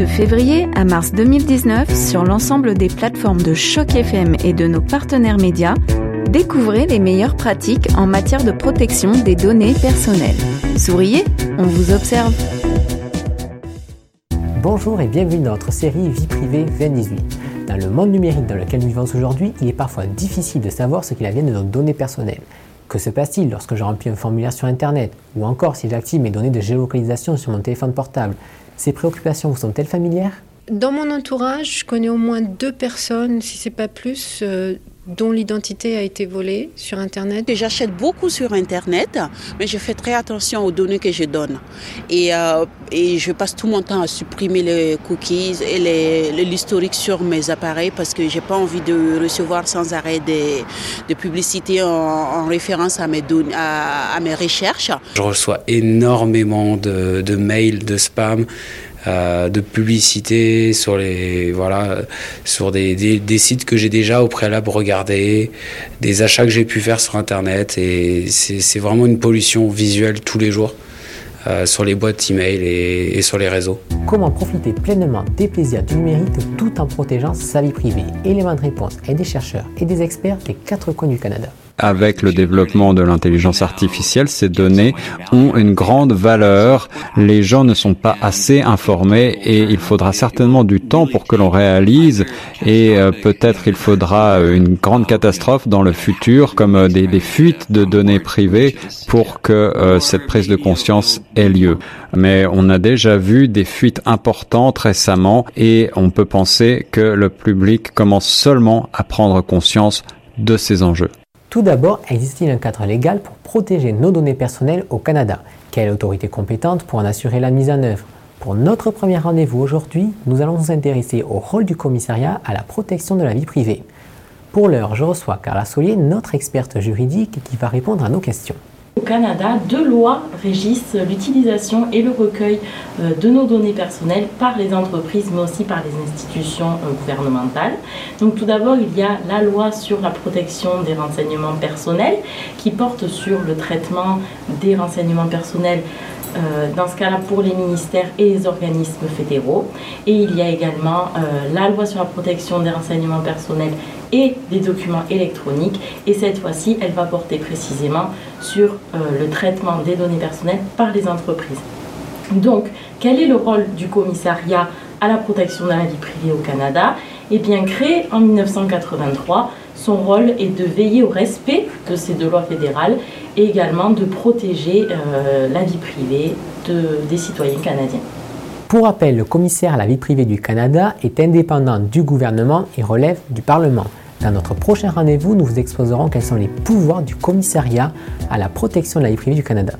De février à mars 2019, sur l'ensemble des plateformes de Choc FM et de nos partenaires médias, découvrez les meilleures pratiques en matière de protection des données personnelles. Souriez, on vous observe. Bonjour et bienvenue dans notre série Vie privée 2018. Dans le monde numérique dans lequel nous vivons aujourd'hui, il est parfois difficile de savoir ce qu'il advient de nos données personnelles. Que se passe-t-il lorsque je remplis un formulaire sur Internet Ou encore si j'active mes données de géolocalisation sur mon téléphone portable? Ces préoccupations vous sont-elles familières? Dans mon entourage, je connais au moins deux personnes, si ce n'est pas plus, euh, dont l'identité a été volée sur Internet. J'achète beaucoup sur Internet, mais je fais très attention aux données que je donne. Et, euh, et je passe tout mon temps à supprimer les cookies et l'historique sur mes appareils parce que j'ai pas envie de recevoir sans arrêt des, des publicités en, référence à mes, à, à, mes recherches. Je reçois énormément de, de mails, de spam. Euh, de publicité sur les voilà sur des, sites que j'ai déjà au préalable regardé, des achats que j'ai pu faire sur internet et c'est vraiment une pollution visuelle tous les jours. Euh, sur les boîtes email et, et sur les réseaux. Comment profiter pleinement des plaisirs du numérique tout en protégeant sa vie privée? Élément de réponse et des chercheurs et des experts des quatre coins du Canada avec le développement de l'intelligence artificielle, ces données ont une grande valeur. Les gens ne sont pas assez informés et il faudra certainement du temps pour que l'on réalise et euh, peut-être il faudra une grande catastrophe dans le futur comme euh, des, fuites de données privées pour que euh, cette prise de conscience ait lieu. Mais on a déjà vu des fuites importantes récemment et on peut penser que le public commence seulement à prendre conscience de ces enjeux. Tout d'abord, existe-t-il un cadre légal pour protéger nos données personnelles au Canada Quelle autorité compétente pour en assurer la mise en œuvre? Pour notre premier rendez-vous aujourd'hui, nous allons nous intéresser au rôle du commissariat à la protection de la vie privée. Pour l'heure, je reçois Carla Solier, notre experte juridique, qui va répondre à nos questions. Au Canada, deux lois régissent l'utilisation et le recueil euh, de nos données personnelles par les entreprises, mais aussi par les institutions euh, gouvernementales. Donc tout d'abord, il y a la loi sur la protection des renseignements personnels qui porte sur le traitement des renseignements personnels euh, dans ce cas-là pour les ministères et les organismes fédéraux. Et il y a également la loi sur la protection des renseignements personnels et des documents électroniques. Et cette fois-ci, elle va porter précisément sur euh, le traitement des données personnelles par les entreprises. Donc, quel est le rôle du commissariat à la protection de la vie privée au Canada? Eh bien, créé en 1983, son rôle est de veiller au respect de ces deux lois fédérales et également de protéger euh, la vie privée des citoyens canadiens. Pour rappel, le commissaire à la vie privée du Canada est indépendant du gouvernement et relève du Parlement. Dans notre prochain rendez-vous, nous vous exposerons quels sont les pouvoirs du commissariat à la protection de la vie privée du Canada.